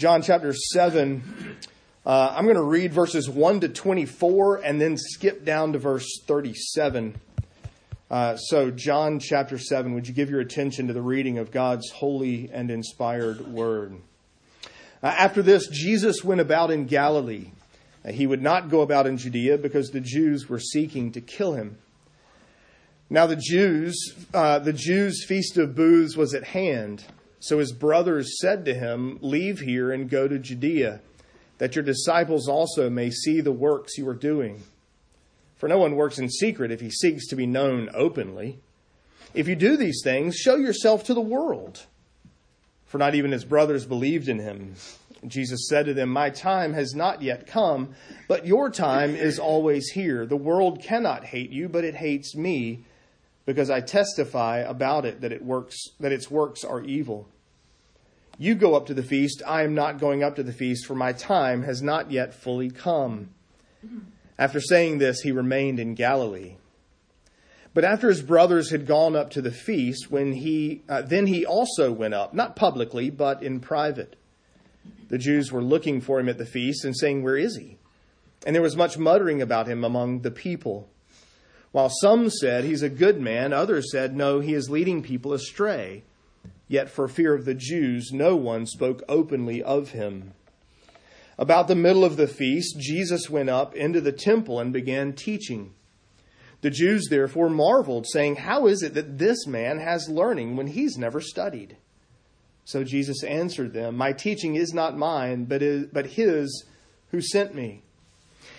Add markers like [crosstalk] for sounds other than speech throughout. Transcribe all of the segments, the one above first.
John chapter 7. Uh, I'm going to read verses 1 to 24 and then skip down to verse 37. Uh, so, John chapter 7, would you give your attention to the reading of God's holy and inspired word? Uh, after this, Jesus went about in Galilee. Uh, he would not go about in Judea because the Jews were seeking to kill him. Now the Jews, uh, the Jews' feast of booths was at hand. So his brothers said to him, Leave here and go to Judea, that your disciples also may see the works you are doing. For no one works in secret if he seeks to be known openly. If you do these things, show yourself to the world. For not even his brothers believed in him. Jesus said to them, My time has not yet come, but your time is always here. The world cannot hate you, but it hates me because I testify about it that it works that its works are evil. You go up to the feast, I am not going up to the feast, for my time has not yet fully come. After saying this, he remained in Galilee. But after his brothers had gone up to the feast, when he uh, then he also went up, not publicly, but in private. The Jews were looking for him at the feast and saying, "Where is he?" And there was much muttering about him among the people. While some said he's a good man, others said, no, he is leading people astray. Yet for fear of the Jews, no one spoke openly of him. About the middle of the feast, Jesus went up into the temple and began teaching. The Jews therefore marveled, saying, How is it that this man has learning when he's never studied? So Jesus answered them, My teaching is not mine, but, is, but his who sent me.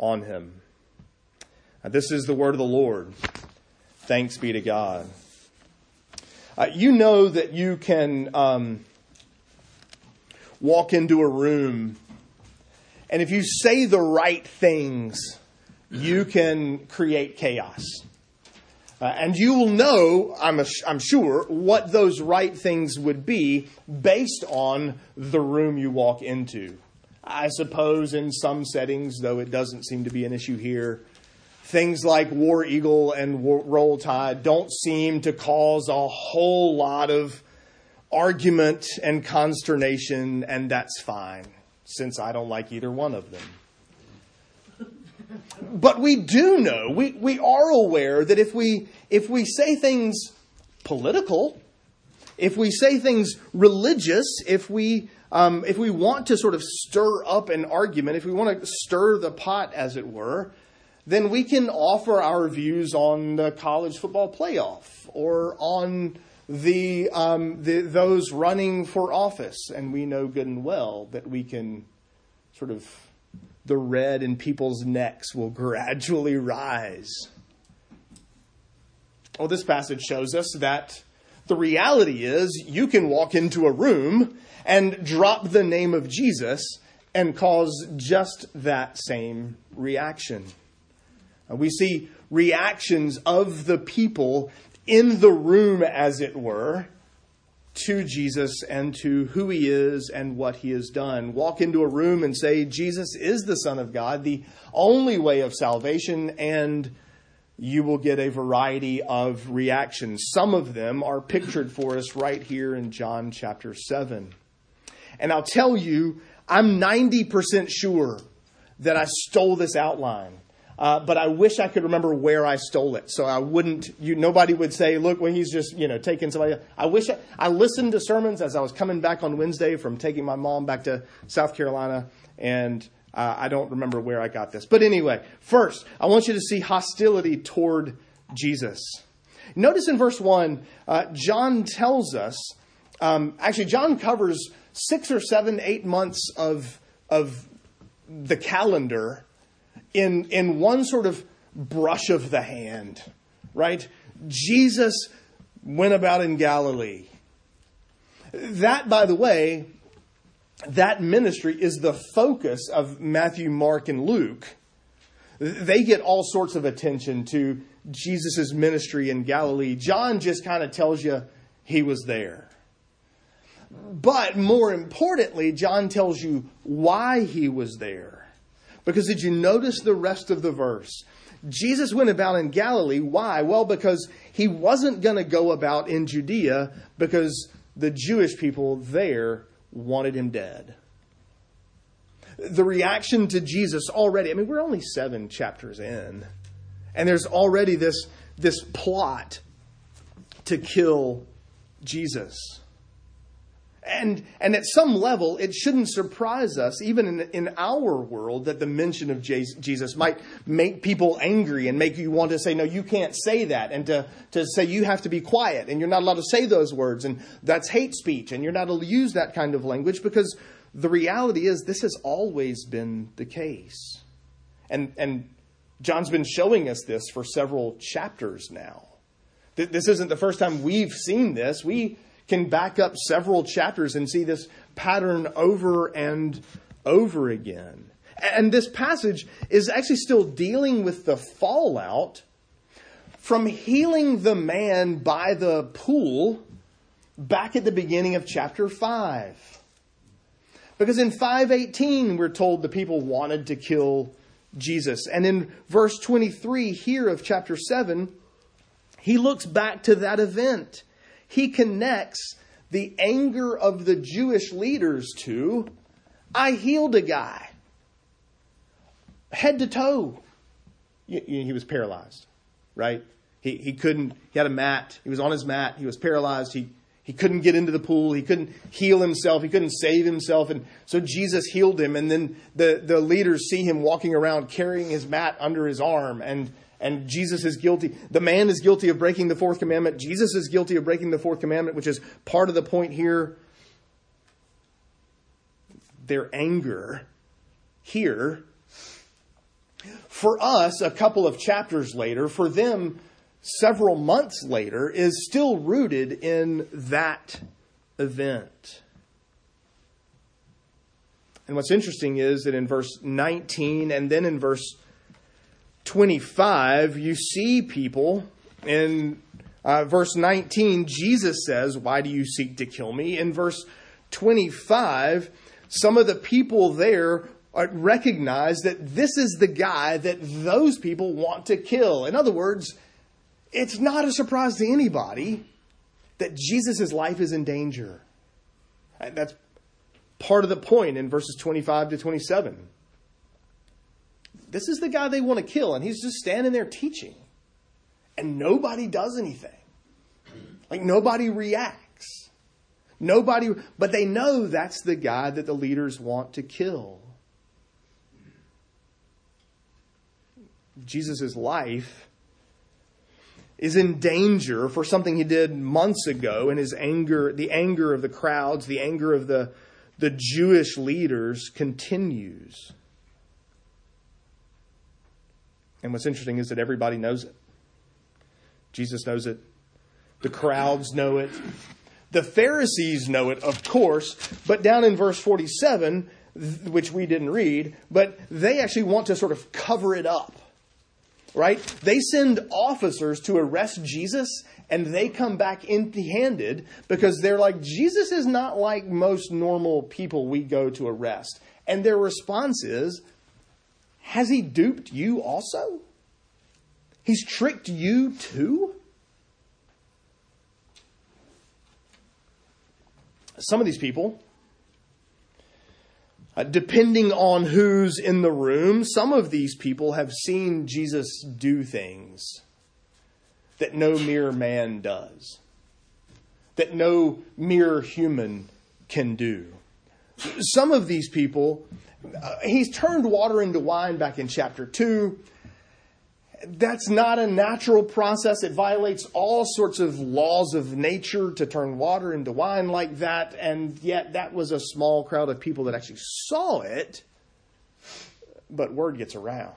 on him. Now, this is the word of the Lord. Thanks be to God. Uh, you know that you can um, walk into a room, and if you say the right things, you can create chaos. Uh, and you will know, I'm, a, I'm sure, what those right things would be based on the room you walk into. I suppose in some settings, though it doesn't seem to be an issue here, things like War Eagle and Roll Tide don't seem to cause a whole lot of argument and consternation, and that's fine, since I don't like either one of them. [laughs] But we do know, we, we are aware that if we, if we say things political, if we say things religious, if we um, if we want to sort of stir up an argument, if we want to stir the pot, as it were, then we can offer our views on the college football playoff or on the, um, the, those running for office, and we know good and well that we can sort of the red in people's necks will [laughs] gradually rise. Well, this passage shows us that the reality is you can walk into a room and drop the name of Jesus and cause just that same reaction. Uh, we see reactions of the people in the room, as it were, to Jesus and to who he is and what he has done. Walk into a room and say, Jesus is the Son of God, the only way of salvation, and you will get a variety of reactions. Some of them are pictured for us right here in John chapter 7. And I'll tell you, I'm 90% sure that I stole this outline. Uh, but I wish I could remember where I stole it, so I wouldn't. You, nobody would say, "Look, when he's just you know taking somebody." I wish I, I listened to sermons as I was coming back on Wednesday from taking my mom back to South Carolina, and uh, I don't remember where I got this. But anyway, first, I want you to see hostility toward Jesus. Notice in verse one, uh, John tells us. Um, actually, John covers six or seven, eight months of of the calendar in, in one sort of brush of the hand, right? Jesus went about in Galilee. That, by the way, that ministry is the focus of Matthew, Mark, and Luke. They get all sorts of attention to Jesus' ministry in Galilee. John just kind of tells you he was there. But more importantly, John tells you why he was there. Because did you notice the rest of the verse? Jesus went about in Galilee. Why? Well, because he wasn't going to go about in Judea because the Jewish people there wanted him dead. The reaction to Jesus already, I mean, we're only seven chapters in, and there's already this, this plot to kill Jesus. And, and at some level, it shouldn't surprise us, even in, in our world, that the mention of Jesus might make people angry and make you want to say, no, you can't say that, and to, to say you have to be quiet and you're not allowed to say those words, and that's hate speech, and you're not allowed to use that kind of language because the reality is this has always been the case. And, and John's been showing us this for several chapters now. This isn't the first time we've seen this. We can back up several chapters and see this pattern over and over again. And this passage is actually still dealing with the fallout from healing the man by the pool back at the beginning of chapter 5. Because in 518, we're told the people wanted to kill Jesus. And in verse 23 here of chapter 7, he looks back to that event he connects the anger of the Jewish leaders to I healed a guy head to toe. He was paralyzed, right? He, he couldn't, he had a mat. He was on his mat. He was paralyzed. He, he couldn't get into the pool. He couldn't heal himself. He couldn't save himself. And so Jesus healed him. And then the, the leaders see him walking around carrying his mat under his arm. And and Jesus is guilty. The man is guilty of breaking the fourth commandment. Jesus is guilty of breaking the fourth commandment, which is part of the point here. Their anger here, for us, a couple of chapters later, for them, several months later, is still rooted in that event. And what's interesting is that in verse 19 and then in verse 25, you see people in uh, verse 19, Jesus says, Why do you seek to kill me? In verse 25, some of the people there recognize that this is the guy that those people want to kill. In other words, it's not a surprise to anybody that Jesus' life is in danger. That's part of the point in verses 25 to 27 this is the guy they want to kill, and he's just standing there teaching. And nobody does anything. Like nobody reacts. Nobody, but they know that's the guy that the leaders want to kill. Jesus' life is in danger for something he did months ago and his anger, the anger of the crowds, the anger of the, the Jewish leaders continues. And what's interesting is that everybody knows it. Jesus knows it. The crowds know it. The Pharisees know it, of course, but down in verse 47, which we didn't read, but they actually want to sort of cover it up. Right? They send officers to arrest Jesus and they come back empty handed because they're like, Jesus is not like most normal people we go to arrest. And their response is, Has he duped you also? He's tricked you too? Some of these people, uh, depending on who's in the room, some of these people have seen Jesus do things that no mere man does, that no mere human can do. Some of these people, uh, he's turned water into wine back in chapter 2 that's not a natural process. It violates all sorts of laws of nature to turn water into wine like that. And yet, that was a small crowd of people that actually saw it. But word gets around.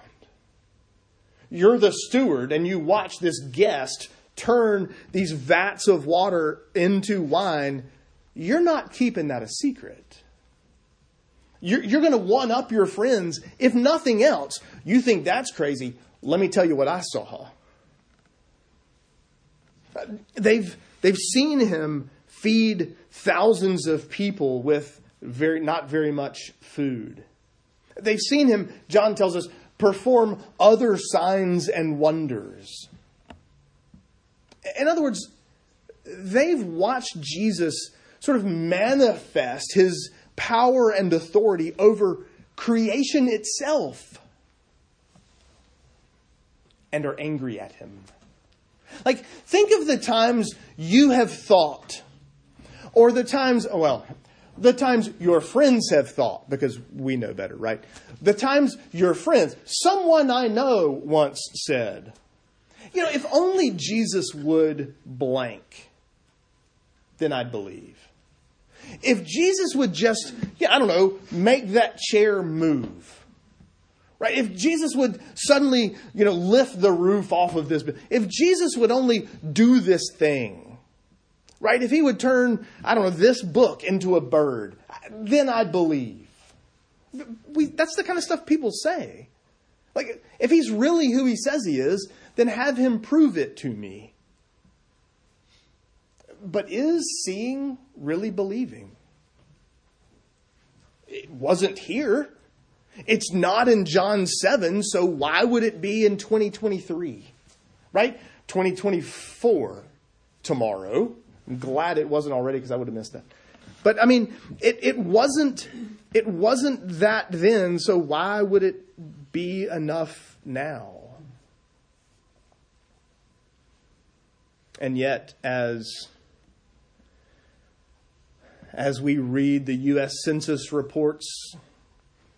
You're the steward, and you watch this guest turn these vats of water into wine. You're not keeping that a secret. You're, you're going to one up your friends. If nothing else, you think that's crazy. Let me tell you what I saw. They've, they've seen him feed thousands of people with very, not very much food. They've seen him, John tells us, perform other signs and wonders. In other words, they've watched Jesus sort of manifest his power and authority over creation itself and are angry at him. Like, think of the times you have thought, or the times, oh, well, the times your friends have thought, because we know better, right? The times your friends, someone I know once said, you know, if only Jesus would blank, then I'd believe. If Jesus would just, yeah, I don't know, make that chair move Right? If Jesus would suddenly, you know, lift the roof off of this, if Jesus would only do this thing, right? If he would turn, I don't know, this book into a bird, then I'd believe. We, that's the kind of stuff people say. Like, if he's really who he says he is, then have him prove it to me. But is seeing really believing? It wasn't here. It's not in John 7, so why would it be in 2023? Right? 2024 tomorrow. I'm glad it wasn't already because I would have missed that. But I mean, it, it wasn't it wasn't that then, so why would it be enough now? And yet, as as we read the US Census reports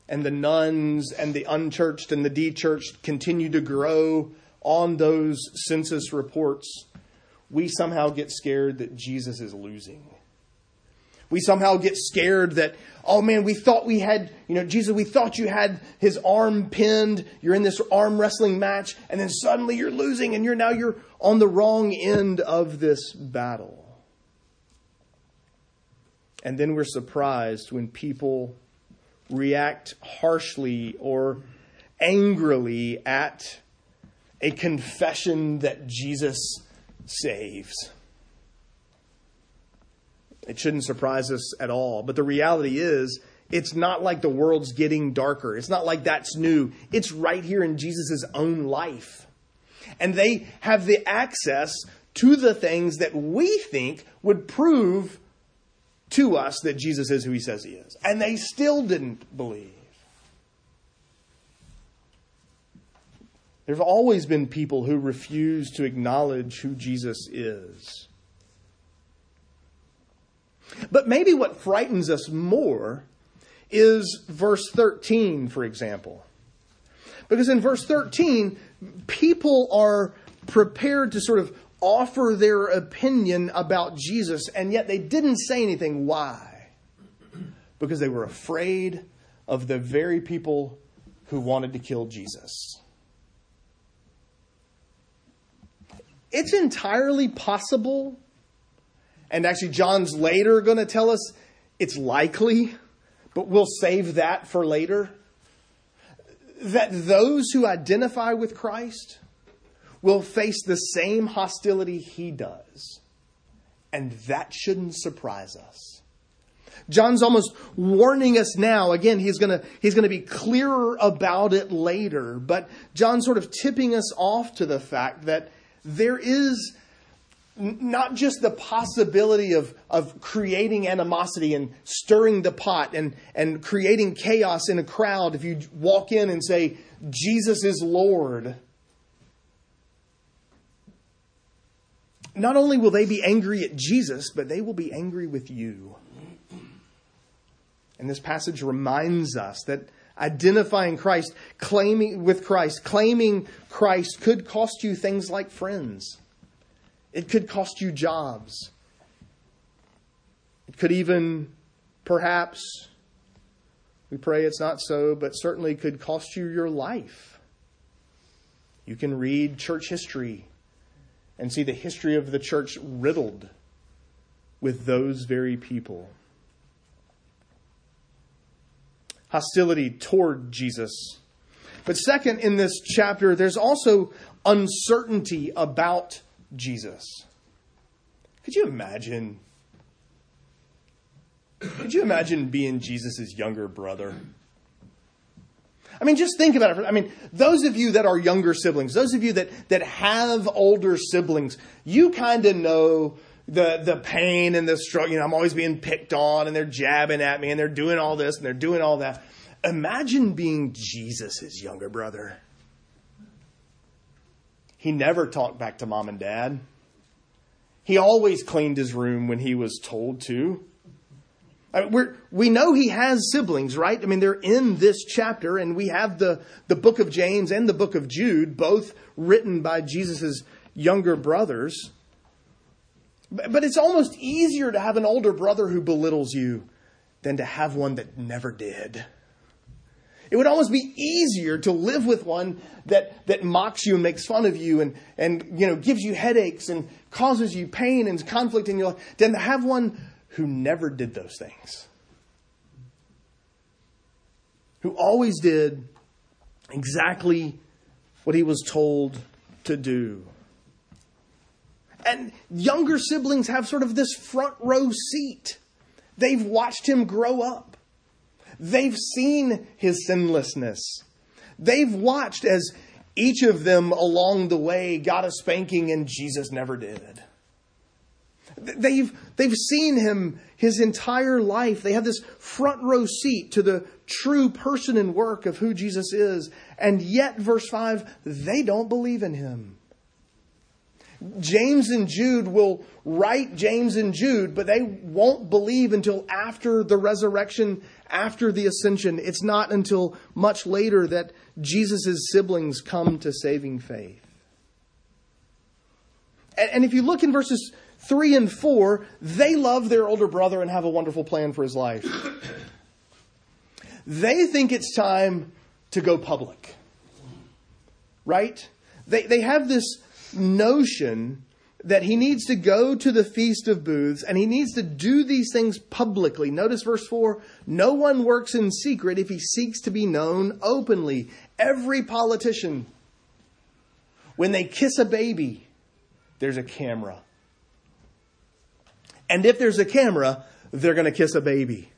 and the nones and the unchurched and the dechurched continue to grow on those census reports, we somehow get scared that Jesus is losing. We somehow get scared that, oh man, we thought we had, you know, Jesus, we thought you had his arm pinned. You're in this arm wrestling match, and then suddenly you're losing, and you're now you're on the wrong end of this battle. And then we're surprised when people react harshly or angrily at a confession that Jesus saves. It shouldn't surprise us at all. But the reality is, it's not like the world's getting darker. It's not like that's new. It's right here in Jesus' own life. And they have the access to the things that we think would prove to us that Jesus is who he says he is. And they still didn't believe. There have always been people who refuse to acknowledge who Jesus is. But maybe what frightens us more is verse 13, for example. Because in verse 13, people are prepared to sort of offer their opinion about Jesus, and yet they didn't say anything why. because they were afraid of the very people who wanted to kill Jesus. It's entirely possible, and actually, John's later going to tell us it's likely, but we'll save that for later, that those who identify with Christ will face the same hostility he does. And that shouldn't surprise us. John's almost warning us now. Again, he's going to he's going to be clearer about it later, but John's sort of tipping us off to the fact that there is not just the possibility of, of creating animosity and stirring the pot and, and creating chaos in a crowd if you walk in and say, Jesus is Lord. Not only will they be angry at Jesus, but they will be angry with you. And this passage reminds us that identifying Christ, claiming with Christ, claiming Christ could cost you things like friends. It could cost you jobs. It could even, perhaps, we pray it's not so, but certainly could cost you your life. You can read church history and see the history of the church riddled with those very people. hostility toward Jesus. But second, in this chapter, there's also uncertainty about Jesus. Could you imagine? Could you imagine being Jesus' younger brother? I mean, just think about it. I mean, those of you that are younger siblings, those of you that, that have older siblings, you kind of know the the pain and the struggle. You know, I'm always being picked on, and they're jabbing at me, and they're doing all this, and they're doing all that. Imagine being Jesus' younger brother. He never talked back to mom and dad. He always cleaned his room when he was told to. I mean, we're, we know he has siblings, right? I mean, they're in this chapter, and we have the, the book of James and the book of Jude, both written by Jesus' younger brothers. But it's almost easier to have an older brother who belittles you than to have one that never did. It would almost be easier to live with one that, that mocks you and makes fun of you and, and you know, gives you headaches and causes you pain and conflict in your life than to have one who never did those things. Who always did exactly what he was told to do. And younger siblings have sort of this front row seat. They've watched him grow up. They've seen his sinlessness. They've watched as each of them along the way got a spanking and Jesus never did. They've, they've seen him his entire life. They have this front row seat to the true person and work of who Jesus is. And yet, verse 5, they don't believe in him. James and Jude will write James and Jude, but they won't believe until after the resurrection, after the ascension. It's not until much later that Jesus' siblings come to saving faith. And if you look in verses 3 and 4, they love their older brother and have a wonderful plan for his life. [clears throat] they think it's time to go public. Right? They, they have this notion that he needs to go to the Feast of Booths and he needs to do these things publicly. Notice verse 4 No one works in secret if he seeks to be known openly. Every politician, when they kiss a baby, there's a camera. And if there's a camera, they're going to kiss a baby.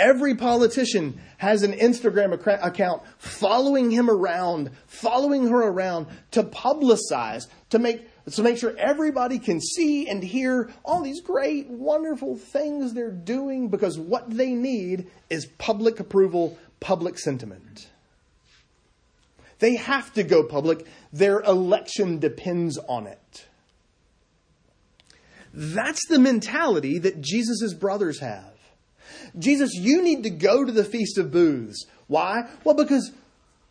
Every politician has an Instagram account following him around, following her around to publicize, to make, to make sure everybody can see and hear all these great, wonderful things they're doing because what they need is public approval, public sentiment. They have to go public. Their election depends on it. That's the mentality that Jesus' brothers have. Jesus, you need to go to the Feast of Booths. Why? Well, because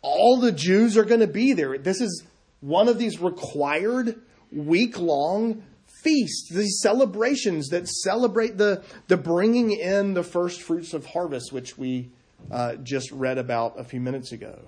all the Jews are going to be there. This is one of these required week long feasts, these celebrations that celebrate the, the bringing in the first fruits of harvest, which we uh, just read about a few minutes ago.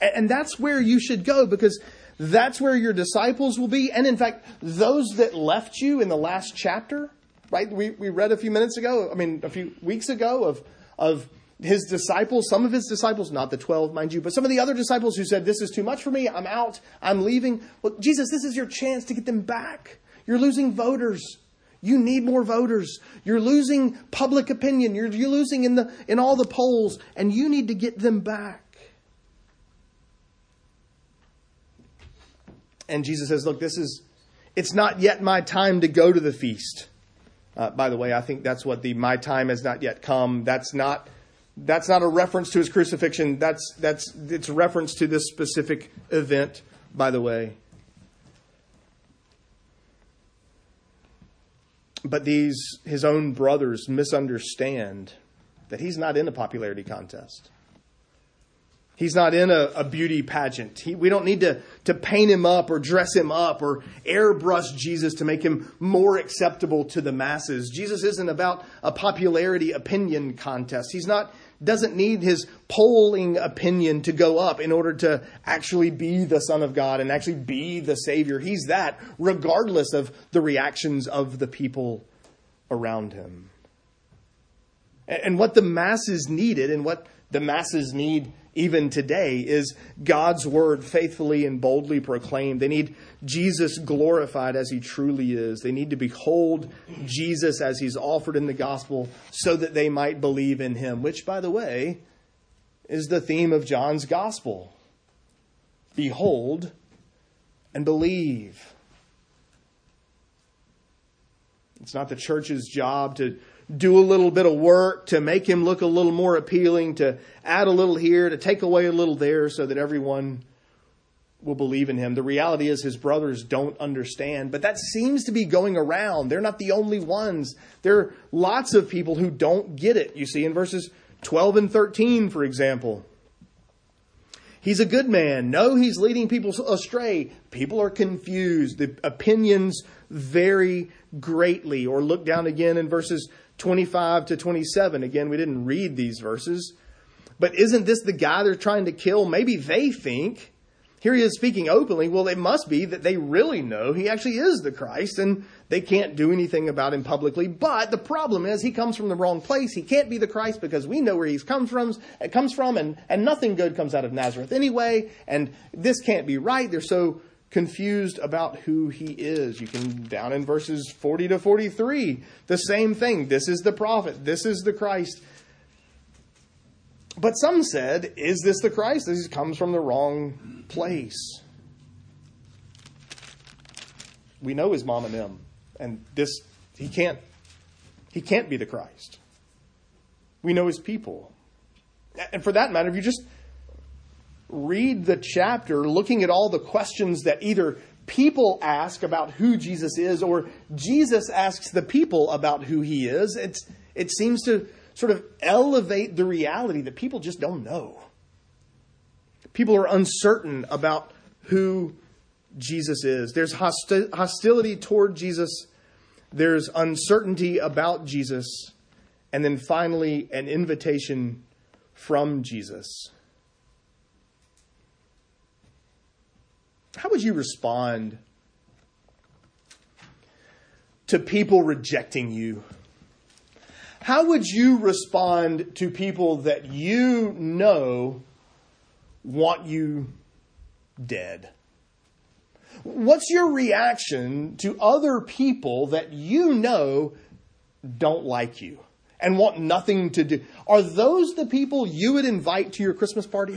And, and that's where you should go because that's where your disciples will be. And in fact, those that left you in the last chapter, right? We, we read a few minutes ago, I mean, a few weeks ago of, of his disciples, some of his disciples, not the 12, mind you, but some of the other disciples who said, This is too much for me, I'm out, I'm leaving. Well, Jesus, this is your chance to get them back. You're losing voters. You need more voters. You're losing public opinion. You're, you're losing in, the, in all the polls, and you need to get them back. And Jesus says, Look, this is, it's not yet my time to go to the feast. Uh, by the way, I think that's what the my time has not yet come. That's not that's not a reference to his crucifixion. That's that's it's a reference to this specific event, by the way. But these his own brothers misunderstand that he's not in a popularity contest. He's not in a, a beauty pageant. He, we don't need to, to paint him up or dress him up or airbrush Jesus to make him more acceptable to the masses. Jesus isn't about a popularity opinion contest. He's not doesn't need his polling opinion to go up in order to actually be the Son of God and actually be the Savior. He's that regardless of the reactions of the people around him. And what the masses needed and what the masses need even today is God's word faithfully and boldly proclaimed. They need Jesus glorified as he truly is. They need to behold Jesus as he's offered in the gospel so that they might believe in him, which, by the way, is the theme of John's gospel. Behold and believe. It's not the church's job to do a little bit of work to make him look a little more appealing, to add a little here, to take away a little there so that everyone will believe in him. The reality is his brothers don't understand, but that seems to be going around. They're not the only ones. There are lots of people who don't get it. You see in verses 12 and 13, for example. He's a good man. No, he's leading people astray. People are confused. The opinions vary greatly. Or look down again in verses 25 to 27. Again, we didn't read these verses. But isn't this the guy they're trying to kill? Maybe they think. Here he is speaking openly. Well, it must be that they really know he actually is the Christ and they can't do anything about him publicly. But the problem is he comes from the wrong place. He can't be the Christ because we know where he's come from, comes from and, and nothing good comes out of Nazareth anyway. And this can't be right. They're so confused about who he is. You can, down in verses 40 to 43, the same thing. This is the prophet. This is the Christ. But some said, Is this the Christ? This comes from the wrong place. We know his mom and him, and this he can't he can't be the Christ. We know his people. And for that matter, if you just read the chapter looking at all the questions that either people ask about who Jesus is or Jesus asks the people about who he is, it's, it seems to sort of elevate the reality that people just don't know. People are uncertain about who Jesus is. There's hosti- hostility toward Jesus, there's uncertainty about Jesus, and then finally, an invitation from Jesus. How would you respond to people rejecting you? How would you respond to people that you know want you dead? What's your reaction to other people that you know don't like you and want nothing to do? Are those the people you would invite to your Christmas party?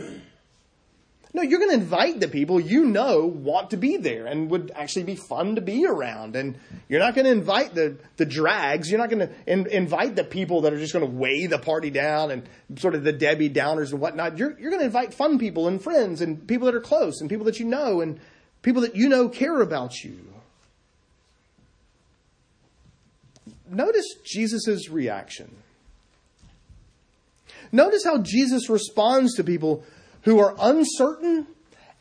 No, you're going to invite the people you know want to be there and would actually be fun to be around. And you're not going to invite the, the drags. You're not going to in, invite the people that are just going to weigh the party down and sort of the Debbie Downers and whatnot. You're, you're going to invite fun people and friends and people that are close and people that you know and people that you know care about you. Notice Jesus' reaction. Notice how Jesus responds to people who are uncertain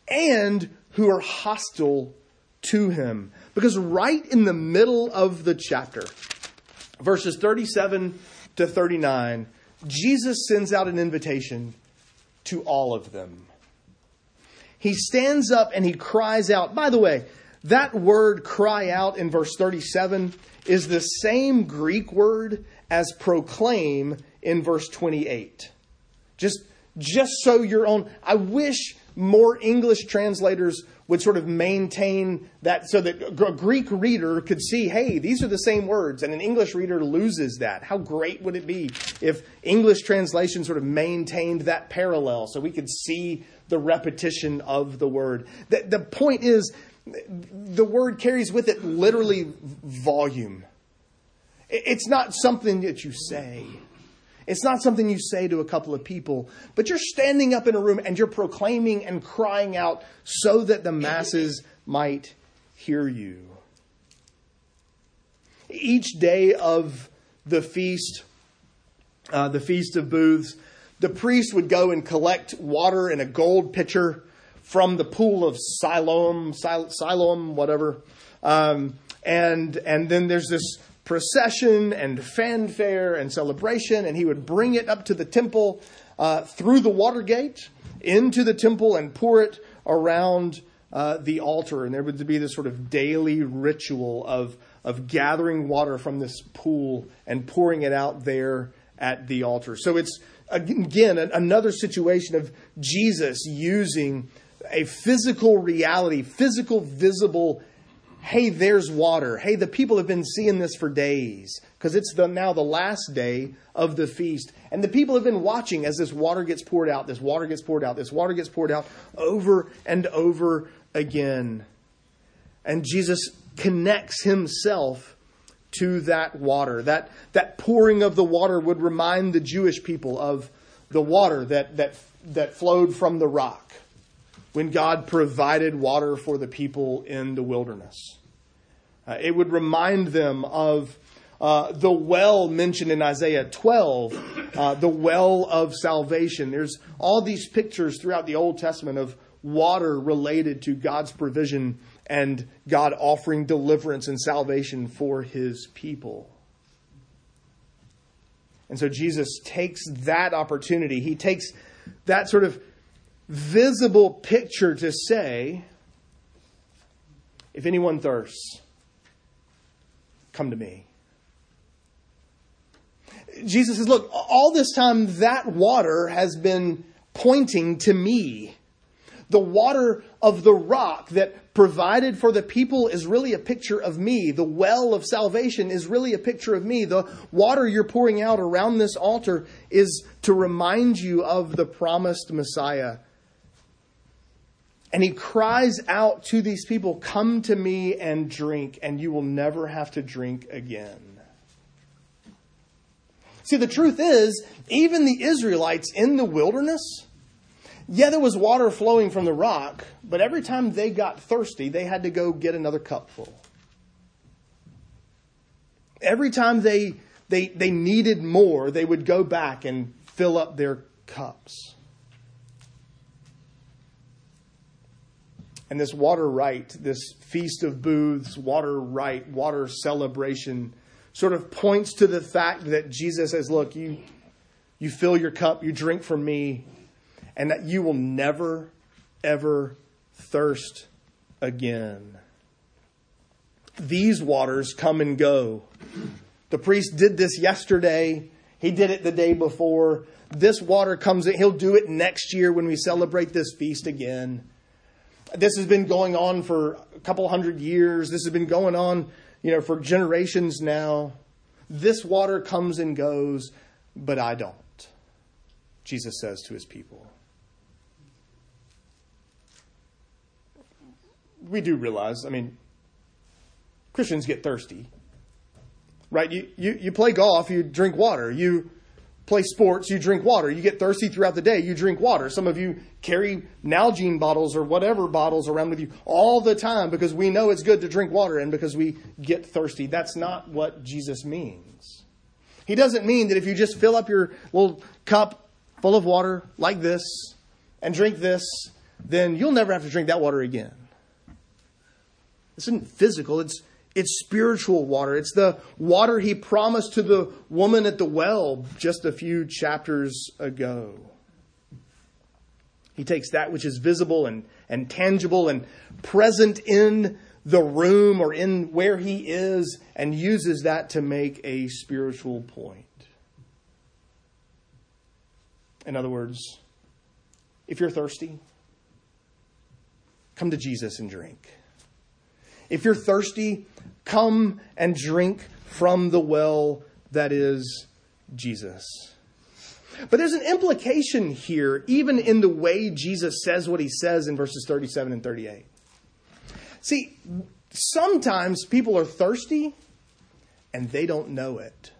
and who are hostile to him. Because right in the middle of the chapter, verses 37 to 39, Jesus sends out an invitation to all of them. He stands up and he cries out. By the way, that word cry out in verse 37 is the same Greek word as proclaim in verse 28. Just, just so your own. I wish more English translators would sort of maintain that so that a Greek reader could see, hey, these are the same words, and an English reader loses that. How great would it be if English translation sort of maintained that parallel so we could see the repetition of the word? The, the point is, the word carries with it literally volume. It's not something that you say. It's not something you say to a couple of people, but you're standing up in a room and you're proclaiming and crying out so that the masses might hear you. Each day of the feast, uh, the Feast of Booths, the priest would go and collect water in a gold pitcher from the pool of Siloam, Siloam, whatever. Um, and, and then there's this procession and fanfare and celebration, and he would bring it up to the temple uh, through the water gate into the temple and pour it around uh, the altar. And there would be this sort of daily ritual of, of gathering water from this pool and pouring it out there at the altar. So it's, again, another situation of Jesus using a physical reality, physical, visible hey, there's water. Hey, the people have been seeing this for days because it's the, now the last day of the feast. And the people have been watching as this water gets poured out, this water gets poured out, this water gets poured out over and over again. And Jesus connects himself to that water. That, that pouring of the water would remind the Jewish people of the water that, that, that flowed from the rock when God provided water for the people in the wilderness. Uh, it would remind them of uh, the well mentioned in Isaiah 12, uh, the well of salvation. There's all these pictures throughout the Old Testament of water related to God's provision and God offering deliverance and salvation for his people. And so Jesus takes that opportunity, he takes that sort of visible picture to say, if anyone thirsts, come to me. Jesus says, look, all this time that water has been pointing to me. The water of the rock that provided for the people is really a picture of me. The well of salvation is really a picture of me. The water you're pouring out around this altar is to remind you of the promised Messiah and he cries out to these people, Come to me and drink, and you will never have to drink again. See, the truth is, even the Israelites in the wilderness, yeah, there was water flowing from the rock, but every time they got thirsty, they had to go get another cupful. Every time they, they, they needed more, they would go back and fill up their cups. And this water rite, this feast of booths, water rite, water celebration, sort of points to the fact that Jesus says, Look, you, you fill your cup, you drink from me, and that you will never, ever thirst again. These waters come and go. The priest did this yesterday, he did it the day before. This water comes in, he'll do it next year when we celebrate this feast again this has been going on for a couple hundred years. This has been going on, you know, for generations now. This water comes and goes, but I don't. Jesus says to his people. We do realize, I mean, Christians get thirsty. Right? You, you, you play golf, you drink water. You play sports, you drink water. You get thirsty throughout the day, you drink water. Some of you carry Nalgene bottles or whatever bottles around with you all the time because we know it's good to drink water and because we get thirsty. That's not what Jesus means. He doesn't mean that if you just fill up your little cup full of water like this and drink this, then you'll never have to drink that water again. This isn't physical, it's, it's spiritual water. It's the water he promised to the woman at the well just a few chapters ago. He takes that which is visible and, and tangible and present in the room or in where he is and uses that to make a spiritual point. In other words, if you're thirsty, come to Jesus and drink. If you're thirsty, come and drink from the well that is Jesus. But there's an implication here, even in the way Jesus says what he says in verses 37 and 38. See, sometimes people are thirsty and they don't know it.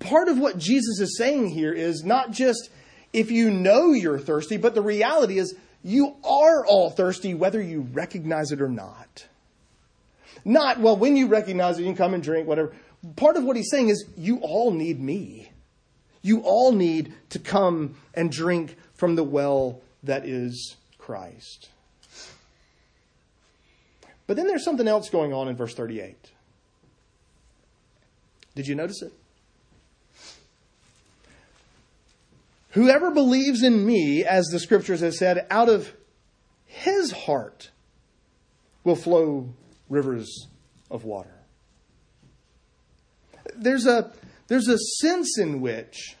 Part of what Jesus is saying here is not just if you know you're thirsty, but the reality is you are all thirsty whether you recognize it or not. Not, well, when you recognize it, you can come and drink, whatever. Part of what he's saying is you all need me. You all need to come and drink from the well that is Christ. But then there's something else going on in verse 38. Did you notice it? Whoever believes in me, as the scriptures have said, out of his heart will flow rivers of water. There's a, there's a sense in which,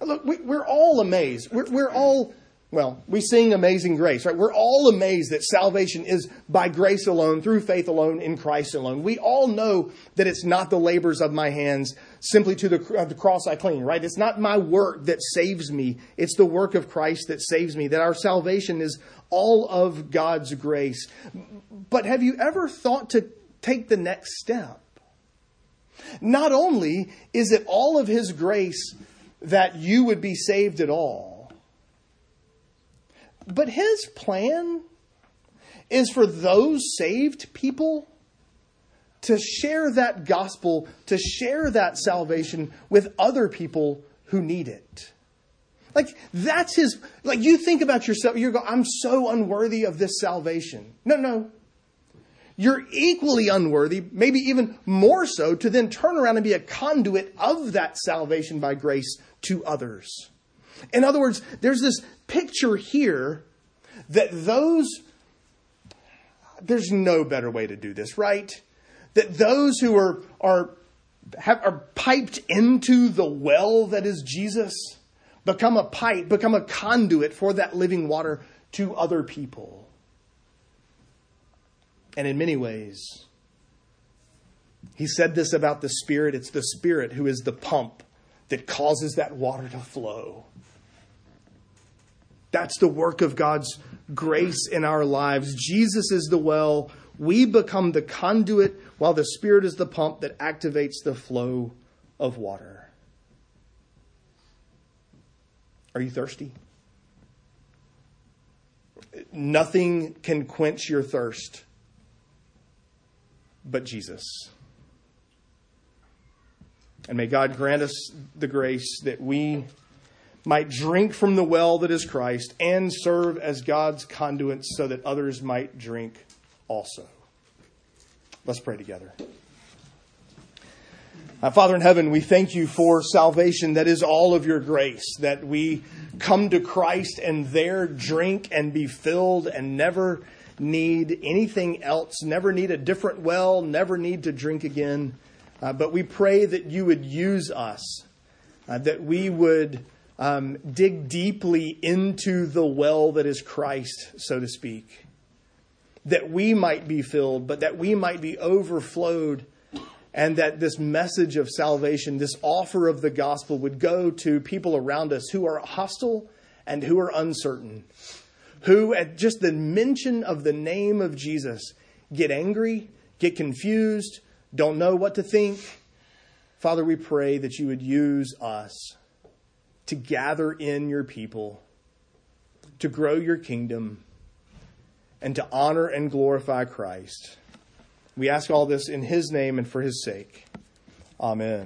look, we, are all amazed. We're, we're all well, we sing Amazing Grace, right? We're all amazed that salvation is by grace alone, through faith alone, in Christ alone. We all know that it's not the labors of my hands, simply to the, uh, the cross I cling, right? It's not my work that saves me. It's the work of Christ that saves me, that our salvation is all of God's grace. But have you ever thought to take the next step? Not only is it all of His grace that you would be saved at all, but his plan is for those saved people to share that gospel, to share that salvation with other people who need it. Like, that's his, like, you think about yourself, you're going, I'm so unworthy of this salvation. No, no. You're equally unworthy, maybe even more so, to then turn around and be a conduit of that salvation by grace to others. In other words, there's this picture here that those, there's no better way to do this, right? That those who are, are, have, are piped into the well that is Jesus become a pipe, become a conduit for that living water to other people. And in many ways, he said this about the Spirit. It's the Spirit who is the pump that causes that water to flow. That's the work of God's grace in our lives. Jesus is the well. We become the conduit while the Spirit is the pump that activates the flow of water. Are you thirsty? Nothing can quench your thirst but Jesus. And may God grant us the grace that we might drink from the well that is Christ and serve as God's conduits so that others might drink also. Let's pray together. Uh, Father in heaven, we thank you for salvation that is all of your grace, that we come to Christ and there drink and be filled and never need anything else, never need a different well, never need to drink again. Uh, but we pray that you would use us, uh, that we would um, dig deeply into the well that is Christ, so to speak, that we might be filled, but that we might be overflowed, and that this message of salvation, this offer of the gospel, would go to people around us who are hostile and who are uncertain, who, at just the mention of the name of Jesus, get angry, get confused, don't know what to think. Father, we pray that you would use us to gather in your people, to grow your kingdom, and to honor and glorify Christ. We ask all this in his name and for his sake. Amen.